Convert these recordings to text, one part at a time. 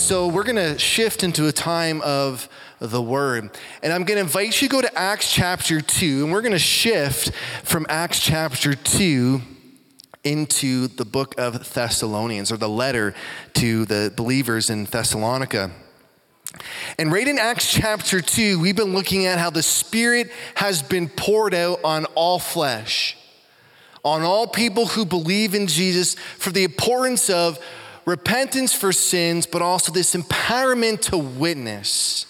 So we're going to shift into a time of the word. And I'm going to invite you to go to Acts chapter 2, and we're going to shift from Acts chapter 2 into the book of Thessalonians or the letter to the believers in Thessalonica. And right in Acts chapter 2, we've been looking at how the Spirit has been poured out on all flesh, on all people who believe in Jesus, for the importance of repentance for sins, but also this empowerment to witness.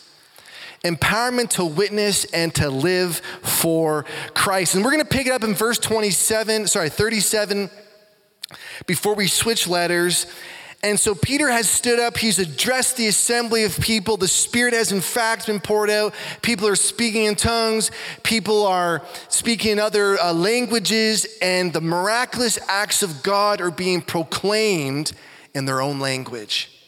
Empowerment to witness and to live for Christ. And we're going to pick it up in verse 27, sorry, 37, before we switch letters. And so Peter has stood up. He's addressed the assembly of people. The Spirit has, in fact, been poured out. People are speaking in tongues. People are speaking in other uh, languages. And the miraculous acts of God are being proclaimed in their own language.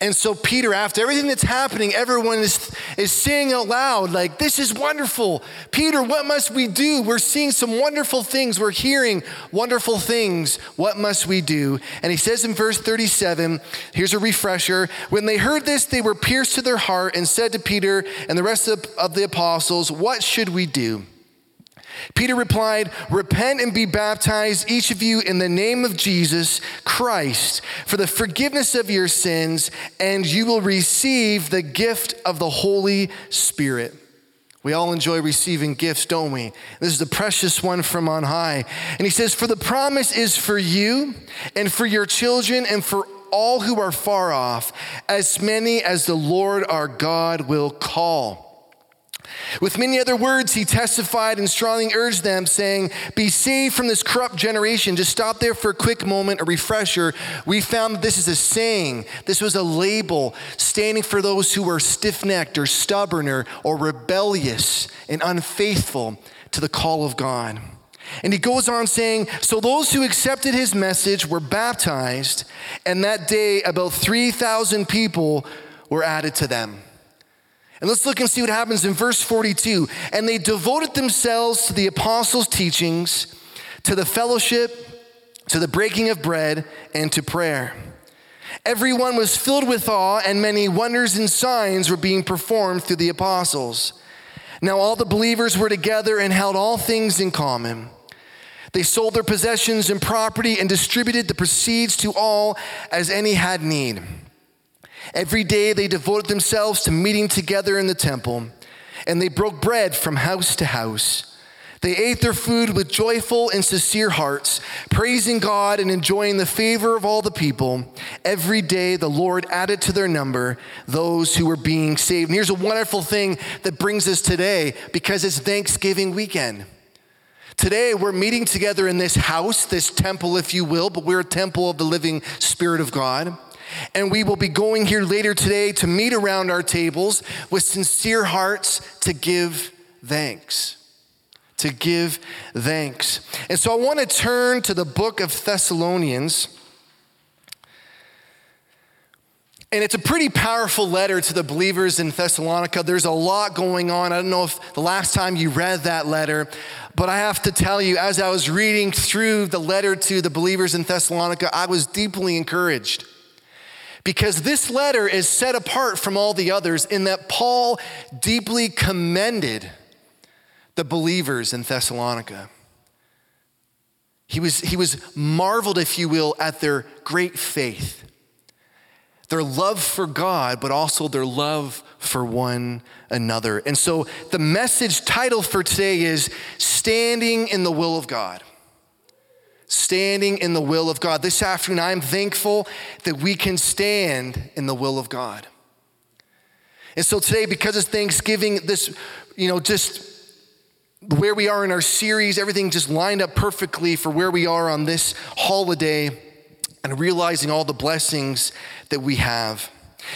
And so, Peter, after everything that's happening, everyone is, is saying out loud, like, this is wonderful. Peter, what must we do? We're seeing some wonderful things. We're hearing wonderful things. What must we do? And he says in verse 37, here's a refresher. When they heard this, they were pierced to their heart and said to Peter and the rest of, of the apostles, What should we do? Peter replied, Repent and be baptized, each of you, in the name of Jesus Christ, for the forgiveness of your sins, and you will receive the gift of the Holy Spirit. We all enjoy receiving gifts, don't we? This is the precious one from on high. And he says, For the promise is for you and for your children and for all who are far off, as many as the Lord our God will call. With many other words, he testified and strongly urged them, saying, Be saved from this corrupt generation. Just stop there for a quick moment, a refresher. We found that this is a saying, this was a label standing for those who were stiff necked or stubborn or, or rebellious and unfaithful to the call of God. And he goes on saying, So those who accepted his message were baptized, and that day about 3,000 people were added to them. And let's look and see what happens in verse 42. And they devoted themselves to the apostles' teachings, to the fellowship, to the breaking of bread, and to prayer. Everyone was filled with awe, and many wonders and signs were being performed through the apostles. Now all the believers were together and held all things in common. They sold their possessions and property and distributed the proceeds to all as any had need. Every day they devoted themselves to meeting together in the temple, and they broke bread from house to house. They ate their food with joyful and sincere hearts, praising God and enjoying the favor of all the people. Every day the Lord added to their number those who were being saved. And here's a wonderful thing that brings us today because it's Thanksgiving weekend. Today, we're meeting together in this house, this temple, if you will, but we're a temple of the living Spirit of God. And we will be going here later today to meet around our tables with sincere hearts to give thanks. To give thanks. And so I want to turn to the book of Thessalonians. And it's a pretty powerful letter to the believers in Thessalonica. There's a lot going on. I don't know if the last time you read that letter, but I have to tell you, as I was reading through the letter to the believers in Thessalonica, I was deeply encouraged. Because this letter is set apart from all the others in that Paul deeply commended the believers in Thessalonica. He was, he was marveled, if you will, at their great faith, their love for God, but also their love for one another. And so the message title for today is Standing in the Will of God standing in the will of God. This afternoon, I'm thankful that we can stand in the will of God. And so today, because it's Thanksgiving, this, you know, just where we are in our series, everything just lined up perfectly for where we are on this holiday and realizing all the blessings that we have.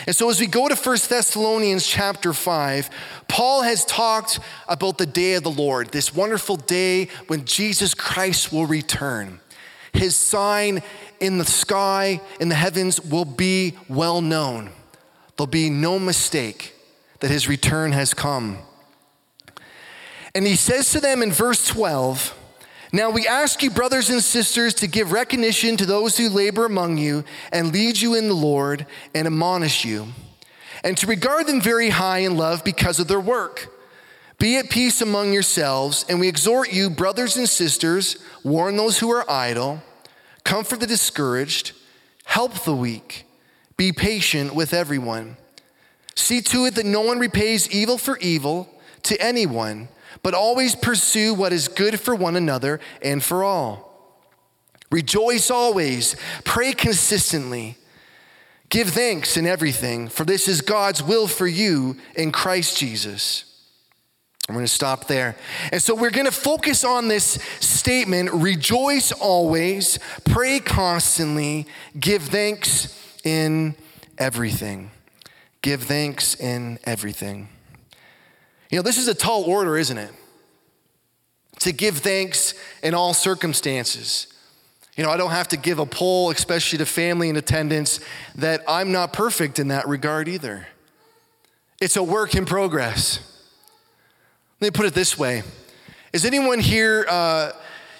And so as we go to 1 Thessalonians chapter 5, Paul has talked about the day of the Lord, this wonderful day when Jesus Christ will return. His sign in the sky, in the heavens, will be well known. There'll be no mistake that his return has come. And he says to them in verse 12, Now we ask you, brothers and sisters, to give recognition to those who labor among you and lead you in the Lord and admonish you, and to regard them very high in love because of their work. Be at peace among yourselves, and we exhort you, brothers and sisters, warn those who are idle, comfort the discouraged, help the weak, be patient with everyone. See to it that no one repays evil for evil to anyone but always pursue what is good for one another and for all. Rejoice always, pray consistently. Give thanks in everything, for this is God's will for you in Christ Jesus. I'm going to stop there. And so we're going to focus on this statement rejoice always, pray constantly, give thanks in everything. Give thanks in everything. You know, this is a tall order, isn't it? To give thanks in all circumstances. You know, I don't have to give a poll, especially to family in attendance, that I'm not perfect in that regard either. It's a work in progress. Let me put it this way Is anyone here, uh,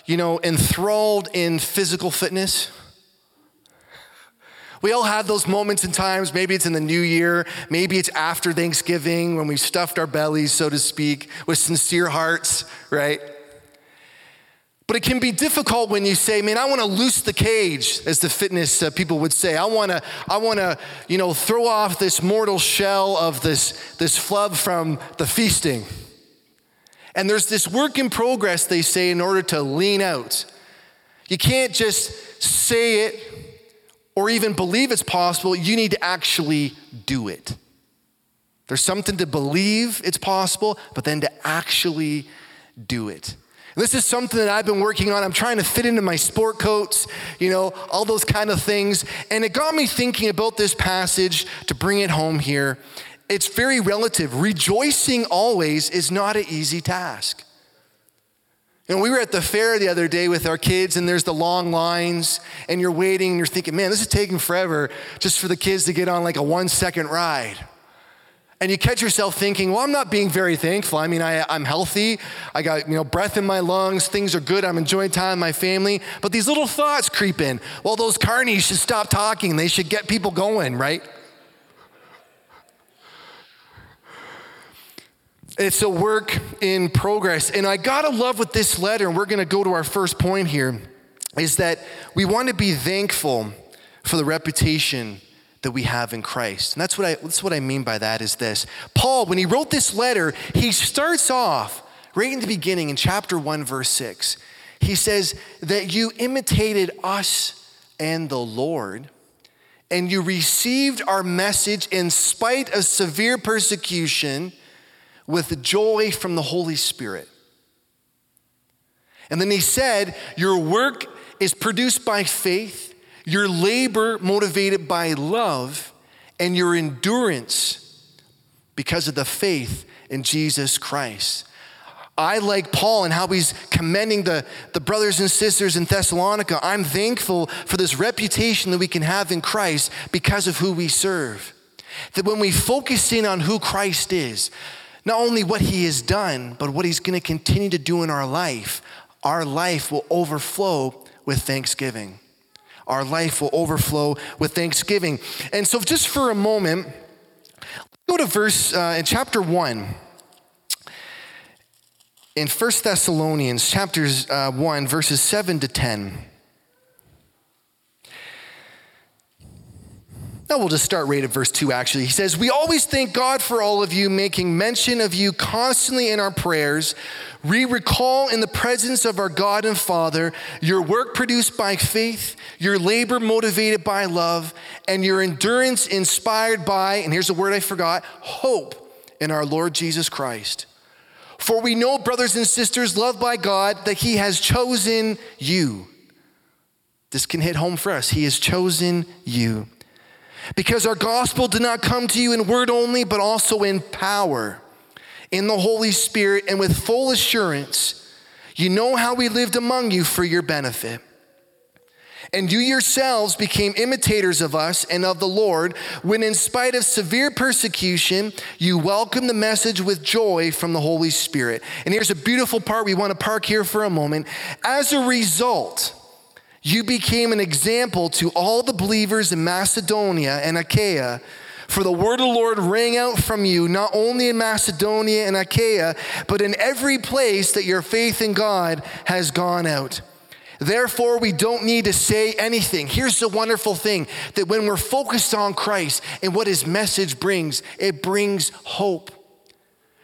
you know, enthralled in physical fitness? We all have those moments and times. Maybe it's in the new year. Maybe it's after Thanksgiving when we stuffed our bellies, so to speak, with sincere hearts, right? But it can be difficult when you say, "Man, I want to loose the cage," as the fitness uh, people would say. I want to, I want to, you know, throw off this mortal shell of this this flub from the feasting. And there's this work in progress, they say, in order to lean out. You can't just say it or even believe it's possible, you need to actually do it. There's something to believe it's possible, but then to actually do it. This is something that I've been working on. I'm trying to fit into my sport coats, you know, all those kind of things. And it got me thinking about this passage to bring it home here. It's very relative. Rejoicing always is not an easy task. And we were at the fair the other day with our kids, and there's the long lines, and you're waiting, and you're thinking, man, this is taking forever just for the kids to get on like a one second ride. And you catch yourself thinking, well, I'm not being very thankful. I mean, I, am healthy. I got, you know, breath in my lungs. Things are good. I'm enjoying time with my family. But these little thoughts creep in. Well, those carnies should stop talking. They should get people going, right? It's a work in progress. And I gotta love with this letter, and we're gonna go to our first point here, is that we want to be thankful for the reputation that we have in Christ. And that's what I that's what I mean by that is this. Paul, when he wrote this letter, he starts off right in the beginning in chapter 1 verse 6. He says that you imitated us and the Lord and you received our message in spite of severe persecution with joy from the Holy Spirit. And then he said, Your work is produced by faith, your labor motivated by love, and your endurance because of the faith in Jesus Christ. I like Paul and how he's commending the, the brothers and sisters in Thessalonica. I'm thankful for this reputation that we can have in Christ because of who we serve. That when we focus in on who Christ is, not only what he has done, but what he's going to continue to do in our life, our life will overflow with thanksgiving. Our life will overflow with thanksgiving. And so, just for a moment, go to verse uh, in chapter 1 in 1 Thessalonians chapters uh, 1 verses 7 to 10. Now we'll just start right at verse 2, actually. He says, We always thank God for all of you, making mention of you constantly in our prayers. We recall in the presence of our God and Father your work produced by faith, your labor motivated by love, and your endurance inspired by, and here's a word I forgot, hope in our Lord Jesus Christ. For we know, brothers and sisters, loved by God, that He has chosen you. This can hit home for us. He has chosen you because our gospel did not come to you in word only, but also in power, in the Holy Spirit, and with full assurance. You know how we lived among you for your benefit. And you yourselves became imitators of us and of the Lord, when in spite of severe persecution, you welcomed the message with joy from the Holy Spirit. And here's a beautiful part we want to park here for a moment. As a result, you became an example to all the believers in Macedonia and Achaia. For the word of the Lord rang out from you, not only in Macedonia and Achaia, but in every place that your faith in God has gone out. Therefore, we don't need to say anything. Here's the wonderful thing that when we're focused on Christ and what his message brings, it brings hope.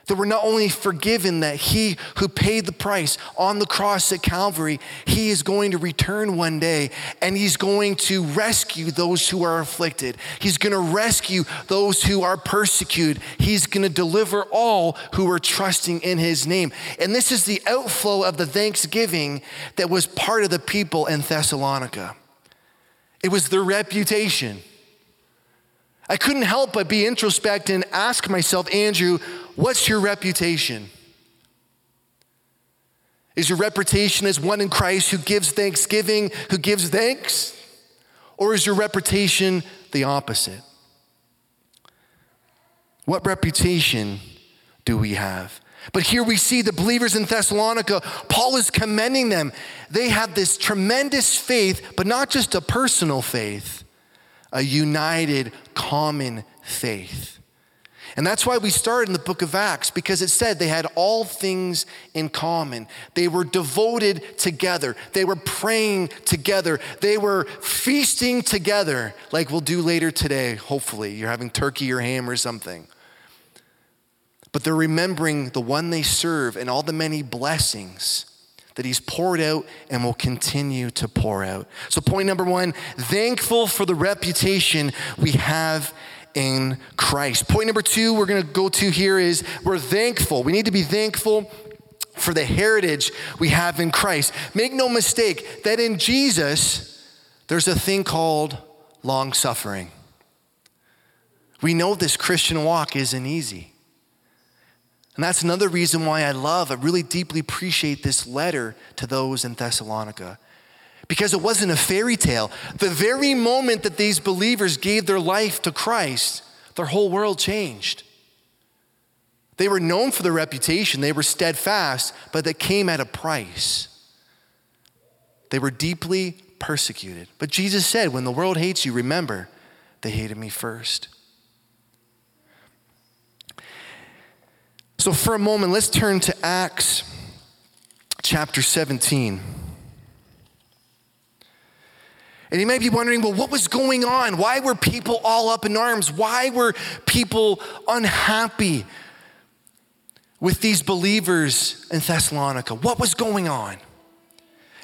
That we're not only forgiven, that He who paid the price on the cross at Calvary, He is going to return one day and He's going to rescue those who are afflicted. He's going to rescue those who are persecuted. He's going to deliver all who are trusting in His name. And this is the outflow of the thanksgiving that was part of the people in Thessalonica. It was their reputation. I couldn't help but be introspective and ask myself, Andrew, What's your reputation? Is your reputation as one in Christ who gives thanksgiving, who gives thanks? Or is your reputation the opposite? What reputation do we have? But here we see the believers in Thessalonica, Paul is commending them. They have this tremendous faith, but not just a personal faith, a united, common faith. And that's why we started in the book of Acts, because it said they had all things in common. They were devoted together, they were praying together, they were feasting together, like we'll do later today, hopefully. You're having turkey or ham or something. But they're remembering the one they serve and all the many blessings that he's poured out and will continue to pour out. So, point number one thankful for the reputation we have in Christ. Point number two we're going to go to here is we're thankful. We need to be thankful for the heritage we have in Christ. Make no mistake that in Jesus, there's a thing called long suffering. We know this Christian walk isn't easy. And that's another reason why I love, I really deeply appreciate this letter to those in Thessalonica because it wasn't a fairy tale. The very moment that these believers gave their life to Christ, their whole world changed. They were known for their reputation, they were steadfast, but that came at a price. They were deeply persecuted. But Jesus said, When the world hates you, remember, they hated me first. So, for a moment, let's turn to Acts chapter 17. And you may be wondering, well, what was going on? Why were people all up in arms? Why were people unhappy with these believers in Thessalonica? What was going on?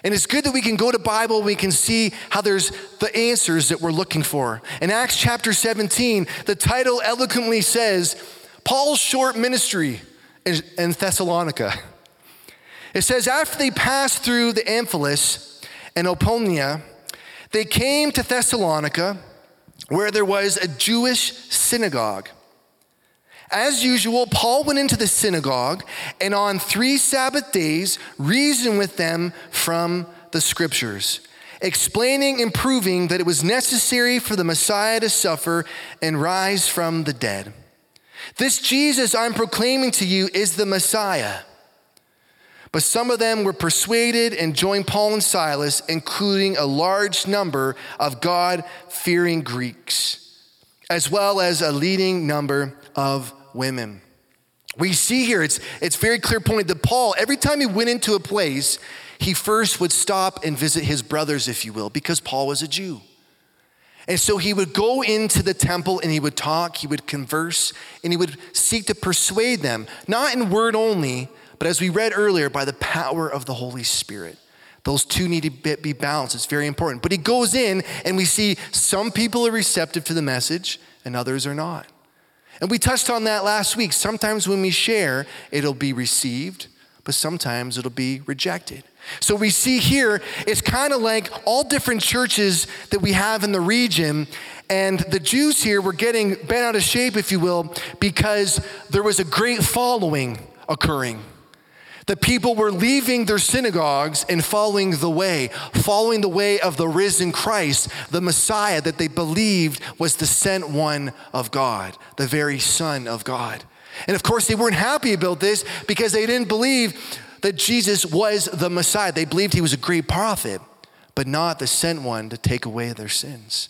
And it's good that we can go to Bible, we can see how there's the answers that we're looking for. In Acts chapter 17, the title eloquently says, Paul's short ministry in Thessalonica. It says, after they passed through the Amphipolis and Apollonia, they came to Thessalonica, where there was a Jewish synagogue. As usual, Paul went into the synagogue and on three Sabbath days reasoned with them from the scriptures, explaining and proving that it was necessary for the Messiah to suffer and rise from the dead. This Jesus I'm proclaiming to you is the Messiah. But some of them were persuaded and joined Paul and Silas, including a large number of God fearing Greeks, as well as a leading number of women. We see here, it's, it's very clear point that Paul, every time he went into a place, he first would stop and visit his brothers, if you will, because Paul was a Jew. And so he would go into the temple and he would talk, he would converse, and he would seek to persuade them, not in word only, but as we read earlier, by the power of the Holy Spirit. Those two need to be balanced. It's very important. But he goes in, and we see some people are receptive to the message, and others are not. And we touched on that last week. Sometimes when we share, it'll be received, but sometimes it'll be rejected. So we see here, it's kind of like all different churches that we have in the region. And the Jews here were getting bent out of shape, if you will, because there was a great following occurring. The people were leaving their synagogues and following the way, following the way of the risen Christ, the Messiah that they believed was the sent one of God, the very Son of God. And of course, they weren't happy about this because they didn't believe that Jesus was the Messiah. They believed he was a great prophet, but not the sent one to take away their sins.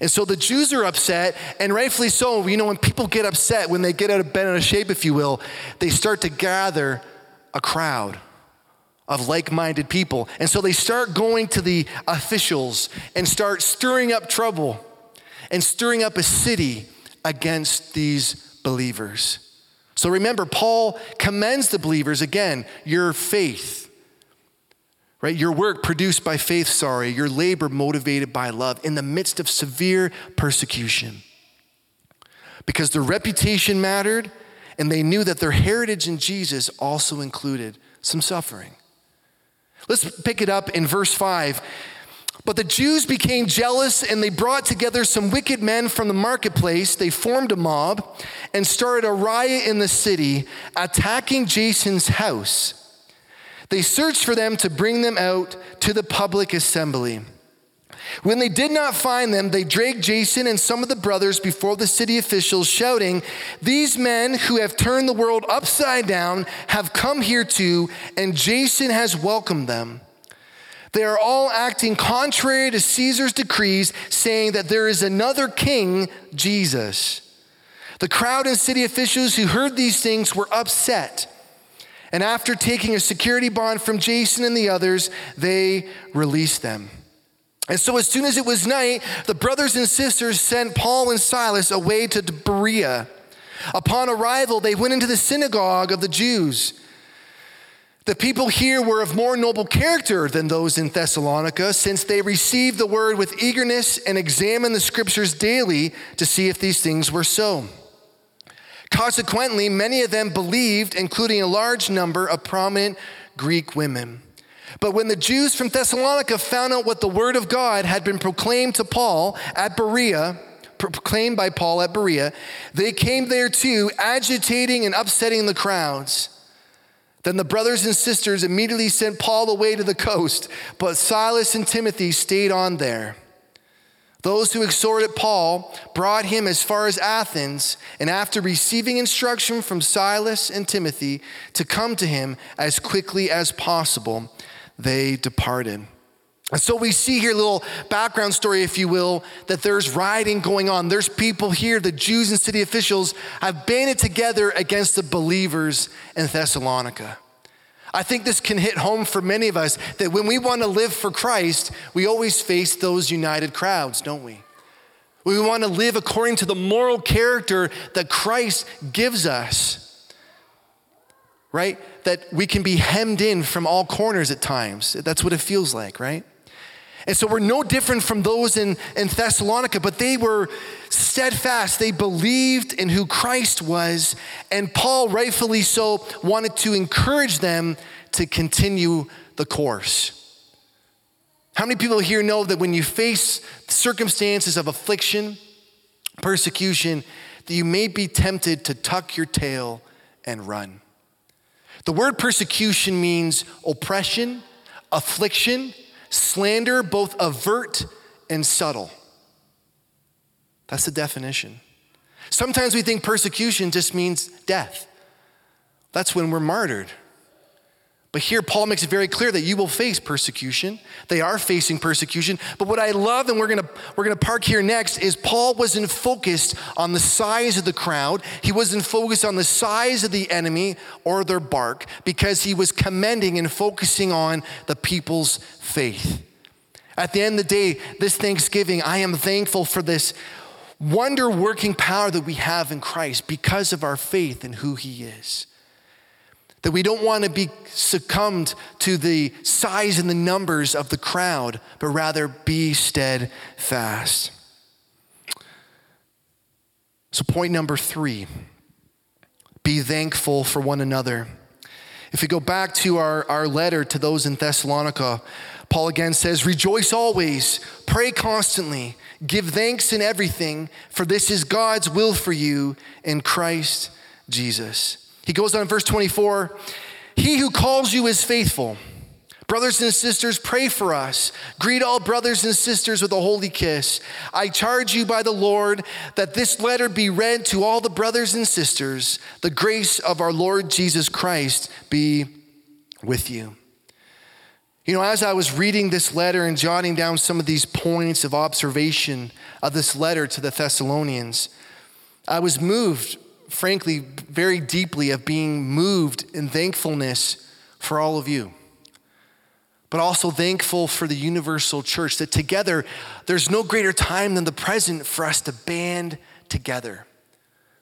And so the Jews are upset, and rightfully so. You know, when people get upset, when they get out of bed out of shape, if you will, they start to gather a crowd of like minded people. And so they start going to the officials and start stirring up trouble and stirring up a city against these believers. So remember, Paul commends the believers again, your faith, right? Your work produced by faith, sorry, your labor motivated by love in the midst of severe persecution. Because their reputation mattered and they knew that their heritage in Jesus also included some suffering. Let's pick it up in verse 5. But the Jews became jealous and they brought together some wicked men from the marketplace. They formed a mob and started a riot in the city, attacking Jason's house. They searched for them to bring them out to the public assembly. When they did not find them, they dragged Jason and some of the brothers before the city officials, shouting, These men who have turned the world upside down have come here too, and Jason has welcomed them. They are all acting contrary to Caesar's decrees, saying that there is another king, Jesus. The crowd and city officials who heard these things were upset. And after taking a security bond from Jason and the others, they released them. And so, as soon as it was night, the brothers and sisters sent Paul and Silas away to Berea. Upon arrival, they went into the synagogue of the Jews. The people here were of more noble character than those in Thessalonica, since they received the word with eagerness and examined the scriptures daily to see if these things were so. Consequently, many of them believed, including a large number of prominent Greek women. But when the Jews from Thessalonica found out what the word of God had been proclaimed to Paul at Berea, proclaimed by Paul at Berea, they came there too, agitating and upsetting the crowds. Then the brothers and sisters immediately sent Paul away to the coast, but Silas and Timothy stayed on there. Those who exhorted Paul brought him as far as Athens, and after receiving instruction from Silas and Timothy to come to him as quickly as possible, they departed. And so we see here a little background story, if you will, that there's rioting going on. There's people here, the Jews and city officials have banded together against the believers in Thessalonica. I think this can hit home for many of us that when we want to live for Christ, we always face those united crowds, don't we? We want to live according to the moral character that Christ gives us right? That we can be hemmed in from all corners at times. That's what it feels like, right? And so we're no different from those in, in Thessalonica, but they were steadfast. They believed in who Christ was, and Paul, rightfully so, wanted to encourage them to continue the course. How many people here know that when you face circumstances of affliction, persecution, that you may be tempted to tuck your tail and run? The word persecution means oppression, affliction, slander, both overt and subtle. That's the definition. Sometimes we think persecution just means death. That's when we're martyred. But here, Paul makes it very clear that you will face persecution. They are facing persecution. But what I love, and we're gonna, we're gonna park here next, is Paul wasn't focused on the size of the crowd. He wasn't focused on the size of the enemy or their bark, because he was commending and focusing on the people's faith. At the end of the day, this Thanksgiving, I am thankful for this wonder working power that we have in Christ because of our faith in who he is. That we don't want to be succumbed to the size and the numbers of the crowd, but rather be steadfast. So, point number three be thankful for one another. If we go back to our, our letter to those in Thessalonica, Paul again says, Rejoice always, pray constantly, give thanks in everything, for this is God's will for you in Christ Jesus. He goes on in verse 24 he who calls you is faithful. Brothers and sisters, pray for us. Greet all brothers and sisters with a holy kiss. I charge you by the Lord that this letter be read to all the brothers and sisters. The grace of our Lord Jesus Christ be with you. You know, as I was reading this letter and jotting down some of these points of observation of this letter to the Thessalonians, I was moved, frankly, very deeply of being moved in thankfulness for all of you. But also thankful for the universal church that together, there's no greater time than the present for us to band together.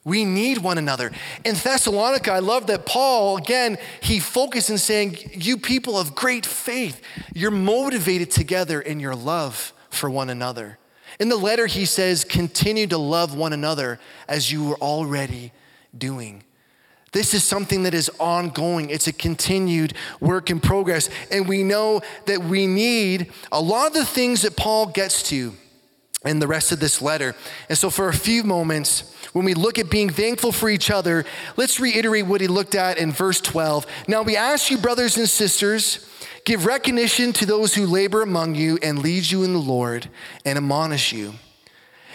We need one another. In Thessalonica, I love that Paul, again, he focused in saying, You people of great faith, you're motivated together in your love for one another. In the letter, he says, Continue to love one another as you were already doing. This is something that is ongoing. It's a continued work in progress. And we know that we need a lot of the things that Paul gets to in the rest of this letter. And so, for a few moments, when we look at being thankful for each other, let's reiterate what he looked at in verse 12. Now, we ask you, brothers and sisters, give recognition to those who labor among you and lead you in the Lord and admonish you.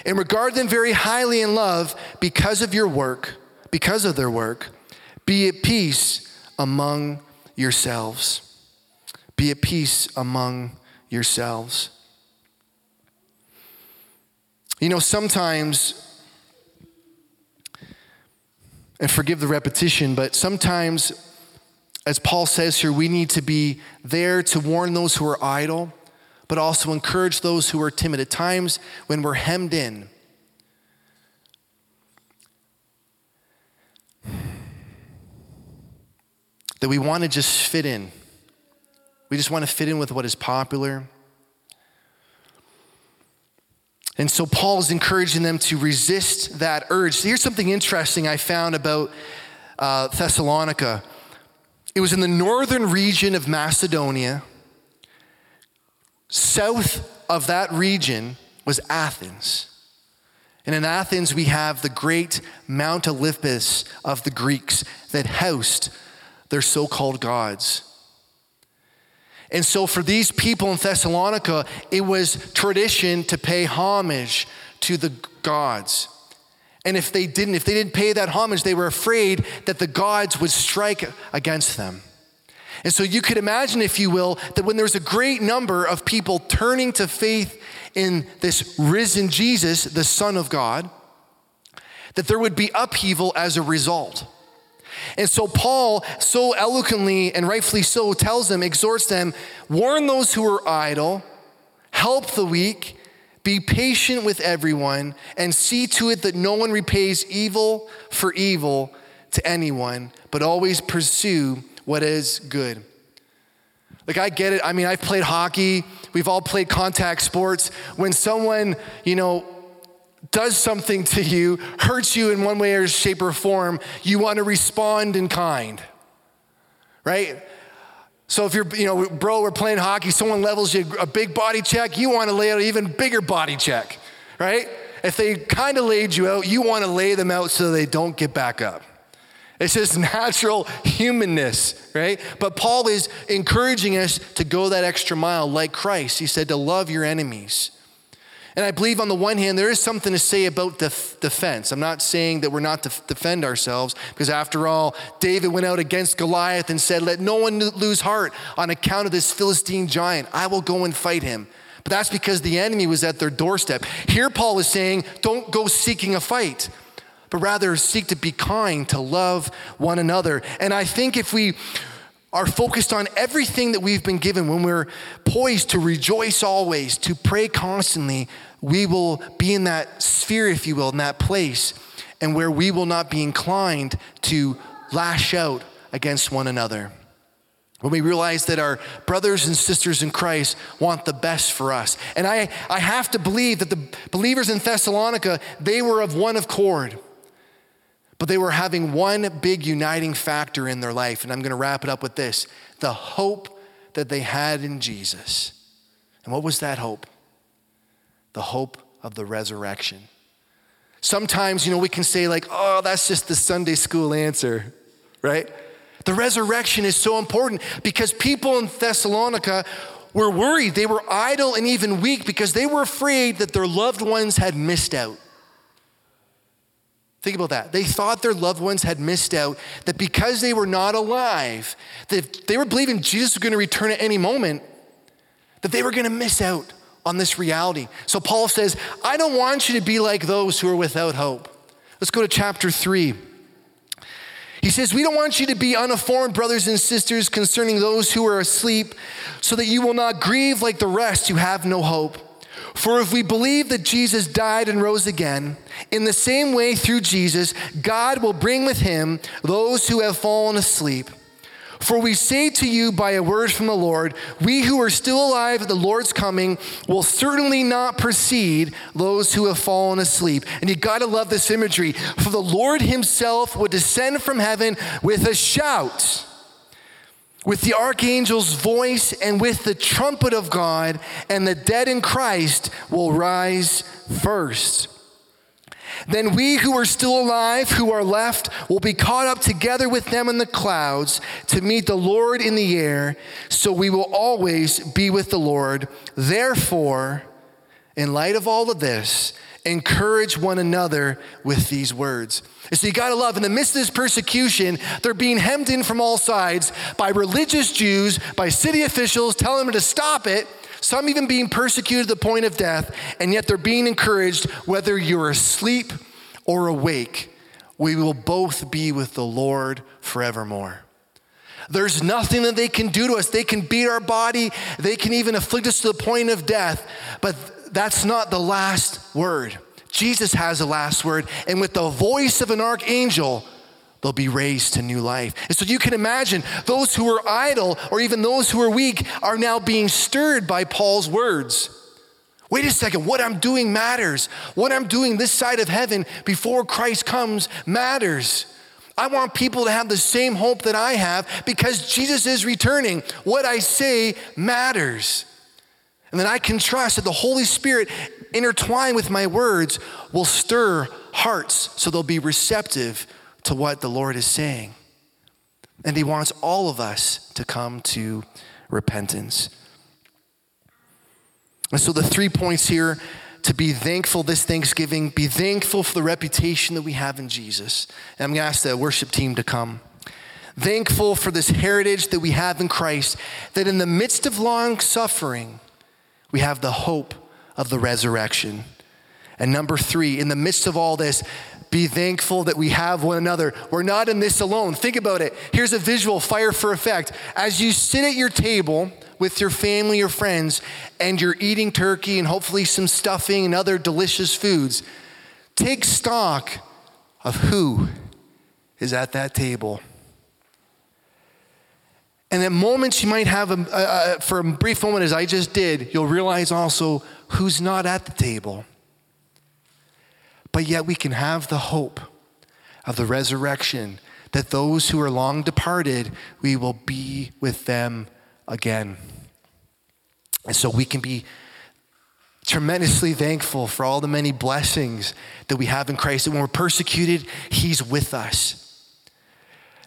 And regard them very highly in love because of your work, because of their work. Be at peace among yourselves. Be at peace among yourselves. You know, sometimes, and forgive the repetition, but sometimes, as Paul says here, we need to be there to warn those who are idle, but also encourage those who are timid. At times when we're hemmed in, that we want to just fit in. We just want to fit in with what is popular. And so Paul is encouraging them to resist that urge. So here's something interesting I found about uh, Thessalonica. It was in the northern region of Macedonia. South of that region was Athens. And in Athens, we have the great Mount Olympus of the Greeks that housed their so called gods. And so, for these people in Thessalonica, it was tradition to pay homage to the gods. And if they didn't, if they didn't pay that homage, they were afraid that the gods would strike against them. And so you could imagine, if you will, that when there's a great number of people turning to faith in this risen Jesus, the Son of God, that there would be upheaval as a result. And so Paul, so eloquently and rightfully so, tells them, exhorts them, warn those who are idle, help the weak, be patient with everyone, and see to it that no one repays evil for evil to anyone, but always pursue what is good. Like, I get it. I mean, I've played hockey. We've all played contact sports. When someone, you know, does something to you, hurts you in one way or shape or form, you want to respond in kind, right? So if you're, you know, bro, we're playing hockey, someone levels you a big body check, you want to lay out an even bigger body check, right? If they kind of laid you out, you want to lay them out so they don't get back up. It's just natural humanness, right? But Paul is encouraging us to go that extra mile like Christ. He said to love your enemies. And I believe on the one hand, there is something to say about def- defense. I'm not saying that we're not to defend ourselves, because after all, David went out against Goliath and said, Let no one lose heart on account of this Philistine giant. I will go and fight him. But that's because the enemy was at their doorstep. Here, Paul is saying, Don't go seeking a fight, but rather seek to be kind, to love one another. And I think if we are focused on everything that we've been given, when we're poised to rejoice always, to pray constantly, we will be in that sphere, if you will, in that place, and where we will not be inclined to lash out against one another. When we realize that our brothers and sisters in Christ want the best for us. And I, I have to believe that the believers in Thessalonica, they were of one accord. But they were having one big uniting factor in their life. And I'm going to wrap it up with this the hope that they had in Jesus. And what was that hope? The hope of the resurrection. Sometimes, you know, we can say, like, oh, that's just the Sunday school answer, right? The resurrection is so important because people in Thessalonica were worried. They were idle and even weak because they were afraid that their loved ones had missed out. Think about that. They thought their loved ones had missed out, that because they were not alive, that they were believing Jesus was going to return at any moment, that they were going to miss out on this reality. So Paul says, I don't want you to be like those who are without hope. Let's go to chapter 3. He says, We don't want you to be uninformed, brothers and sisters, concerning those who are asleep, so that you will not grieve like the rest who have no hope. For if we believe that Jesus died and rose again, in the same way through Jesus, God will bring with him those who have fallen asleep. For we say to you by a word from the Lord, we who are still alive at the Lord's coming will certainly not precede those who have fallen asleep. And you gotta love this imagery. For the Lord himself would descend from heaven with a shout with the archangel's voice and with the trumpet of God, and the dead in Christ will rise first. Then we who are still alive, who are left, will be caught up together with them in the clouds to meet the Lord in the air, so we will always be with the Lord. Therefore, in light of all of this, encourage one another with these words. And so you gotta love, in the midst of this persecution, they're being hemmed in from all sides by religious Jews, by city officials telling them to stop it, some even being persecuted to the point of death, and yet they're being encouraged whether you're asleep or awake, we will both be with the Lord forevermore. There's nothing that they can do to us. They can beat our body, they can even afflict us to the point of death, but that's not the last word. Jesus has the last word, and with the voice of an archangel, they'll be raised to new life. And so you can imagine those who are idle or even those who are weak are now being stirred by Paul's words. Wait a second, what I'm doing matters. What I'm doing this side of heaven before Christ comes matters. I want people to have the same hope that I have because Jesus is returning. What I say matters. And then I can trust that the Holy Spirit, intertwined with my words, will stir hearts so they'll be receptive to what the Lord is saying. And He wants all of us to come to repentance. And so, the three points here to be thankful this Thanksgiving, be thankful for the reputation that we have in Jesus. And I'm going to ask the worship team to come. Thankful for this heritage that we have in Christ, that in the midst of long suffering, we have the hope of the resurrection. And number three, in the midst of all this, be thankful that we have one another. We're not in this alone. Think about it. Here's a visual fire for effect. As you sit at your table with your family or friends and you're eating turkey and hopefully some stuffing and other delicious foods, take stock of who is at that table. And at moments you might have, a, a, a, for a brief moment, as I just did, you'll realize also who's not at the table. But yet we can have the hope of the resurrection that those who are long departed, we will be with them again. And so we can be tremendously thankful for all the many blessings that we have in Christ. That when we're persecuted, He's with us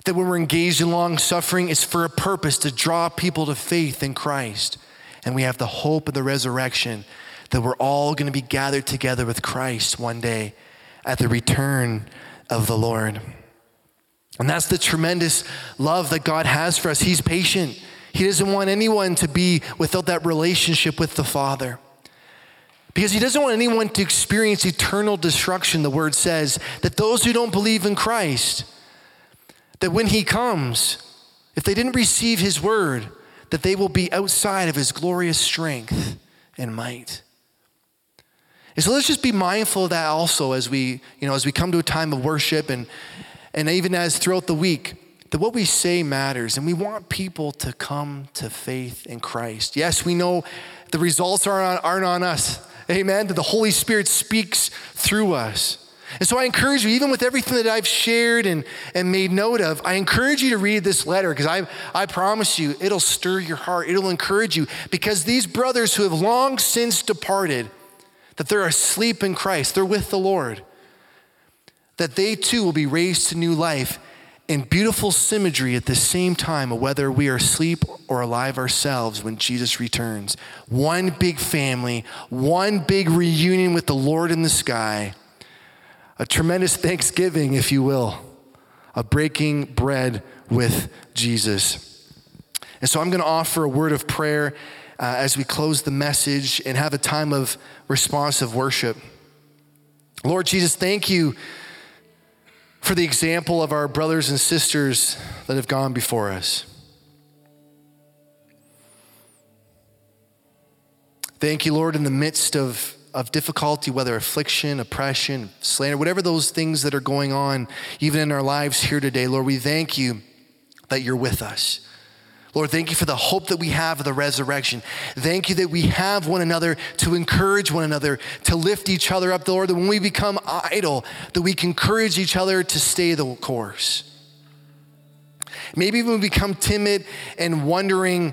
that when we're engaged in long suffering, it's for a purpose to draw people to faith in Christ. And we have the hope of the resurrection that we're all going to be gathered together with Christ one day at the return of the Lord. And that's the tremendous love that God has for us. He's patient. He doesn't want anyone to be without that relationship with the Father. Because he doesn't want anyone to experience eternal destruction, the word says, that those who don't believe in Christ, that when he comes, if they didn't receive his word, that they will be outside of his glorious strength and might. And so let's just be mindful of that also as we, you know, as we come to a time of worship and and even as throughout the week, that what we say matters and we want people to come to faith in Christ. Yes, we know the results aren't on, aren't on us. Amen. That the Holy Spirit speaks through us. And so I encourage you, even with everything that I've shared and, and made note of, I encourage you to read this letter because I, I promise you, it'll stir your heart. It'll encourage you because these brothers who have long since departed, that they're asleep in Christ, they're with the Lord, that they too will be raised to new life. in beautiful symmetry at the same time of whether we are asleep or alive ourselves when Jesus returns. One big family, one big reunion with the Lord in the sky, a tremendous thanksgiving, if you will, a breaking bread with Jesus. And so I'm going to offer a word of prayer uh, as we close the message and have a time of responsive worship. Lord Jesus, thank you for the example of our brothers and sisters that have gone before us. Thank you, Lord, in the midst of, of difficulty, whether affliction, oppression, slander, whatever those things that are going on, even in our lives here today, Lord, we thank you that you're with us. Lord, thank you for the hope that we have of the resurrection. Thank you that we have one another to encourage one another, to lift each other up, Lord, that when we become idle, that we can encourage each other to stay the course. Maybe we become timid and wondering,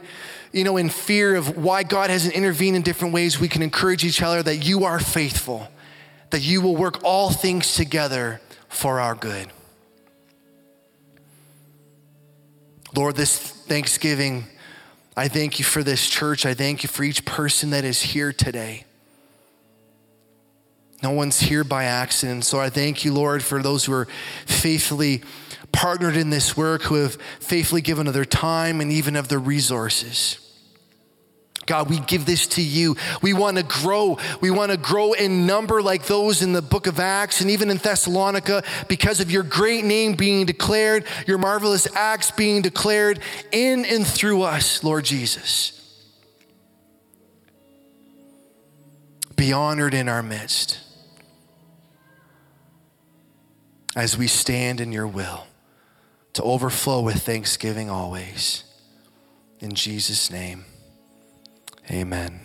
you know, in fear of why God hasn't intervened in different ways, we can encourage each other that you are faithful, that you will work all things together for our good. Lord, this Thanksgiving, I thank you for this church. I thank you for each person that is here today. No one's here by accident. So I thank you, Lord, for those who are faithfully partnered in this work, who have faithfully given of their time and even of their resources. God, we give this to you. We want to grow. We want to grow in number like those in the book of Acts and even in Thessalonica because of your great name being declared, your marvelous acts being declared in and through us, Lord Jesus. Be honored in our midst as we stand in your will to overflow with thanksgiving always. In Jesus' name. Amen.